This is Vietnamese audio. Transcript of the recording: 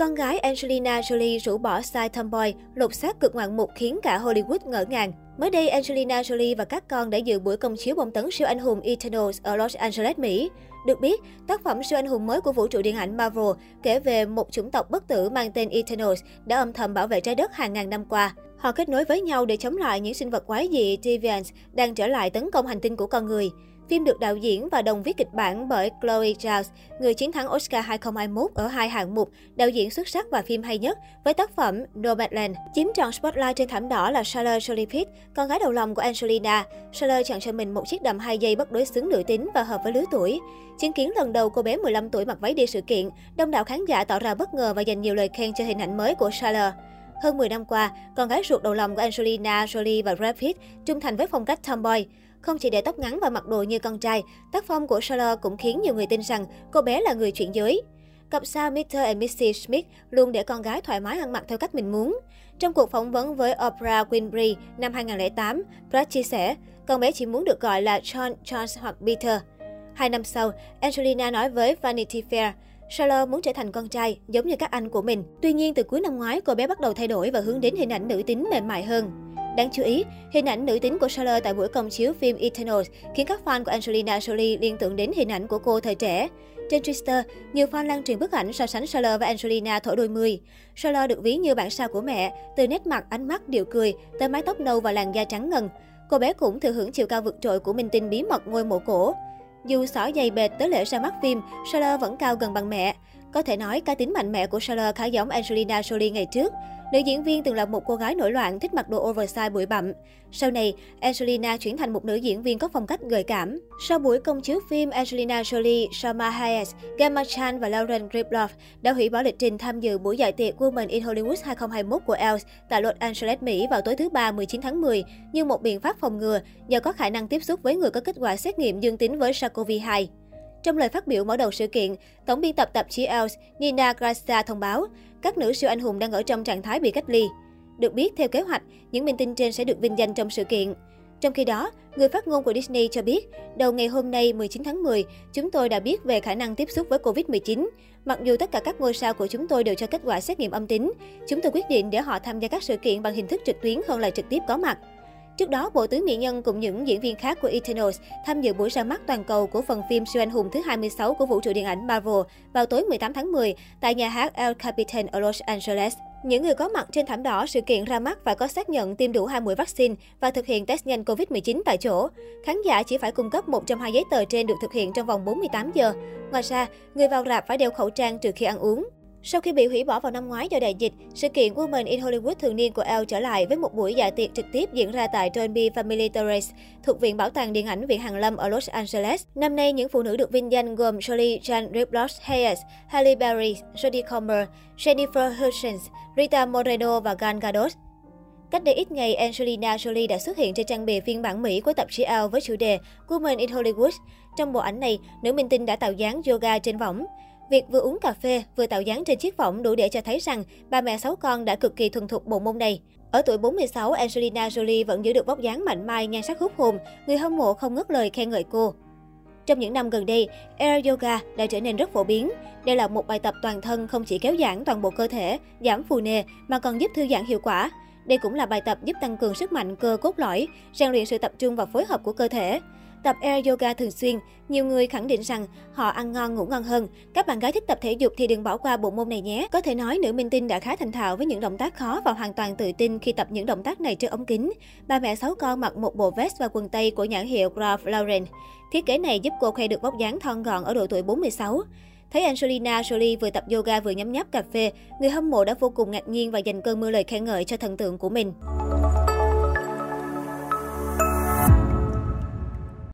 Con gái Angelina Jolie rũ bỏ style tomboy, lột xác cực ngoạn mục khiến cả Hollywood ngỡ ngàng. Mới đây, Angelina Jolie và các con đã dự buổi công chiếu bom tấn siêu anh hùng Eternals ở Los Angeles, Mỹ. Được biết, tác phẩm siêu anh hùng mới của vũ trụ điện ảnh Marvel kể về một chủng tộc bất tử mang tên Eternals đã âm thầm bảo vệ trái đất hàng ngàn năm qua. Họ kết nối với nhau để chống lại những sinh vật quái dị Deviants đang trở lại tấn công hành tinh của con người. Phim được đạo diễn và đồng viết kịch bản bởi Chloe Zhao, người chiến thắng Oscar 2021 ở hai hạng mục đạo diễn xuất sắc và phim hay nhất với tác phẩm Nomadland. Chiếm trọn spotlight trên thảm đỏ là Charlotte Jolie Pitt, con gái đầu lòng của Angelina. Charlotte chọn cho mình một chiếc đầm hai dây bất đối xứng nữ tính và hợp với lứa tuổi. Chứng kiến lần đầu cô bé 15 tuổi mặc váy đi sự kiện, đông đảo khán giả tỏ ra bất ngờ và dành nhiều lời khen cho hình ảnh mới của Charlotte. Hơn 10 năm qua, con gái ruột đầu lòng của Angelina Jolie và Brad Pitt trung thành với phong cách tomboy. Không chỉ để tóc ngắn và mặc đồ như con trai, tác phong của Charlotte cũng khiến nhiều người tin rằng cô bé là người chuyển giới. Cặp sao Mr. and Mrs. Smith luôn để con gái thoải mái ăn mặc theo cách mình muốn. Trong cuộc phỏng vấn với Oprah Winfrey năm 2008, Brad chia sẻ, con bé chỉ muốn được gọi là John, Charles hoặc Peter. Hai năm sau, Angelina nói với Vanity Fair, Charlotte muốn trở thành con trai, giống như các anh của mình. Tuy nhiên, từ cuối năm ngoái, cô bé bắt đầu thay đổi và hướng đến hình ảnh nữ tính mềm mại hơn. Đáng chú ý, hình ảnh nữ tính của Charlotte tại buổi công chiếu phim Eternals khiến các fan của Angelina Jolie liên tưởng đến hình ảnh của cô thời trẻ. Trên Twitter, nhiều fan lan truyền bức ảnh so sánh Charlotte và Angelina thổi đôi mươi. Charlotte được ví như bản sao của mẹ, từ nét mặt, ánh mắt, điệu cười, tới mái tóc nâu và làn da trắng ngần. Cô bé cũng thừa hưởng chiều cao vượt trội của minh tinh bí mật ngôi mộ cổ. Dù xỏ dày bệt tới lễ ra mắt phim, Charlotte vẫn cao gần bằng mẹ. Có thể nói, cá tính mạnh mẽ của Charlotte khá giống Angelina Jolie ngày trước. Nữ diễn viên từng là một cô gái nổi loạn thích mặc đồ oversize bụi bặm. Sau này, Angelina chuyển thành một nữ diễn viên có phong cách gợi cảm. Sau buổi công chiếu phim, Angelina Jolie, Salma Hayek, Gemma Chan và Lauren Riploff đã hủy bỏ lịch trình tham dự buổi giải tiệc Women in Hollywood 2021 của ELLE tại Los Angeles, Mỹ vào tối thứ Ba 19 tháng 10 như một biện pháp phòng ngừa do có khả năng tiếp xúc với người có kết quả xét nghiệm dương tính với SARS-CoV-2. Trong lời phát biểu mở đầu sự kiện, tổng biên tập tạp chí Else Nina Gracia thông báo các nữ siêu anh hùng đang ở trong trạng thái bị cách ly. Được biết, theo kế hoạch, những minh tinh trên sẽ được vinh danh trong sự kiện. Trong khi đó, người phát ngôn của Disney cho biết, đầu ngày hôm nay 19 tháng 10, chúng tôi đã biết về khả năng tiếp xúc với Covid-19. Mặc dù tất cả các ngôi sao của chúng tôi đều cho kết quả xét nghiệm âm tính, chúng tôi quyết định để họ tham gia các sự kiện bằng hình thức trực tuyến hơn là trực tiếp có mặt. Trước đó, Bộ Tứ Mỹ Nhân cùng những diễn viên khác của Eternals tham dự buổi ra mắt toàn cầu của phần phim siêu anh hùng thứ 26 của vũ trụ điện ảnh Marvel vào tối 18 tháng 10 tại nhà hát El Capitan ở Los Angeles. Những người có mặt trên thảm đỏ sự kiện ra mắt phải có xác nhận tiêm đủ hai mũi vaccine và thực hiện test nhanh COVID-19 tại chỗ. Khán giả chỉ phải cung cấp một trong hai giấy tờ trên được thực hiện trong vòng 48 giờ. Ngoài ra, người vào rạp phải đeo khẩu trang trừ khi ăn uống. Sau khi bị hủy bỏ vào năm ngoái do đại dịch, sự kiện Women in Hollywood thường niên của Elle trở lại với một buổi dạ tiệc trực tiếp diễn ra tại Dolby Family Terrace, thuộc Viện Bảo tàng Điện ảnh Viện Hàn Lâm ở Los Angeles. Năm nay, những phụ nữ được vinh danh gồm Jolie Jan Riplos Hayes, Halle Berry, Jodie Comer, Jennifer Hutchins, Rita Moreno và Gal Gadot. Cách đây ít ngày, Angelina Jolie đã xuất hiện trên trang bìa phiên bản Mỹ của tạp chí Elle với chủ đề Women in Hollywood. Trong bộ ảnh này, nữ minh tinh đã tạo dáng yoga trên võng. Việc vừa uống cà phê, vừa tạo dáng trên chiếc võng đủ để cho thấy rằng bà mẹ sáu con đã cực kỳ thuần thục bộ môn này. Ở tuổi 46, Angelina Jolie vẫn giữ được vóc dáng mạnh mai, nhan sắc hút hồn, người hâm mộ không ngớt lời khen ngợi cô. Trong những năm gần đây, Air Yoga đã trở nên rất phổ biến. Đây là một bài tập toàn thân không chỉ kéo giãn toàn bộ cơ thể, giảm phù nề mà còn giúp thư giãn hiệu quả. Đây cũng là bài tập giúp tăng cường sức mạnh cơ cốt lõi, rèn luyện sự tập trung và phối hợp của cơ thể. Tập Air Yoga thường xuyên, nhiều người khẳng định rằng họ ăn ngon ngủ ngon hơn. Các bạn gái thích tập thể dục thì đừng bỏ qua bộ môn này nhé. Có thể nói nữ minh tinh đã khá thành thạo với những động tác khó và hoàn toàn tự tin khi tập những động tác này trước ống kính. Ba mẹ sáu con mặc một bộ vest và quần tây của nhãn hiệu Ralph Lauren. Thiết kế này giúp cô khoe được vóc dáng thon gọn ở độ tuổi 46. Thấy Angelina Jolie vừa tập yoga vừa nhấm nháp cà phê, người hâm mộ đã vô cùng ngạc nhiên và dành cơn mưa lời khen ngợi cho thần tượng của mình.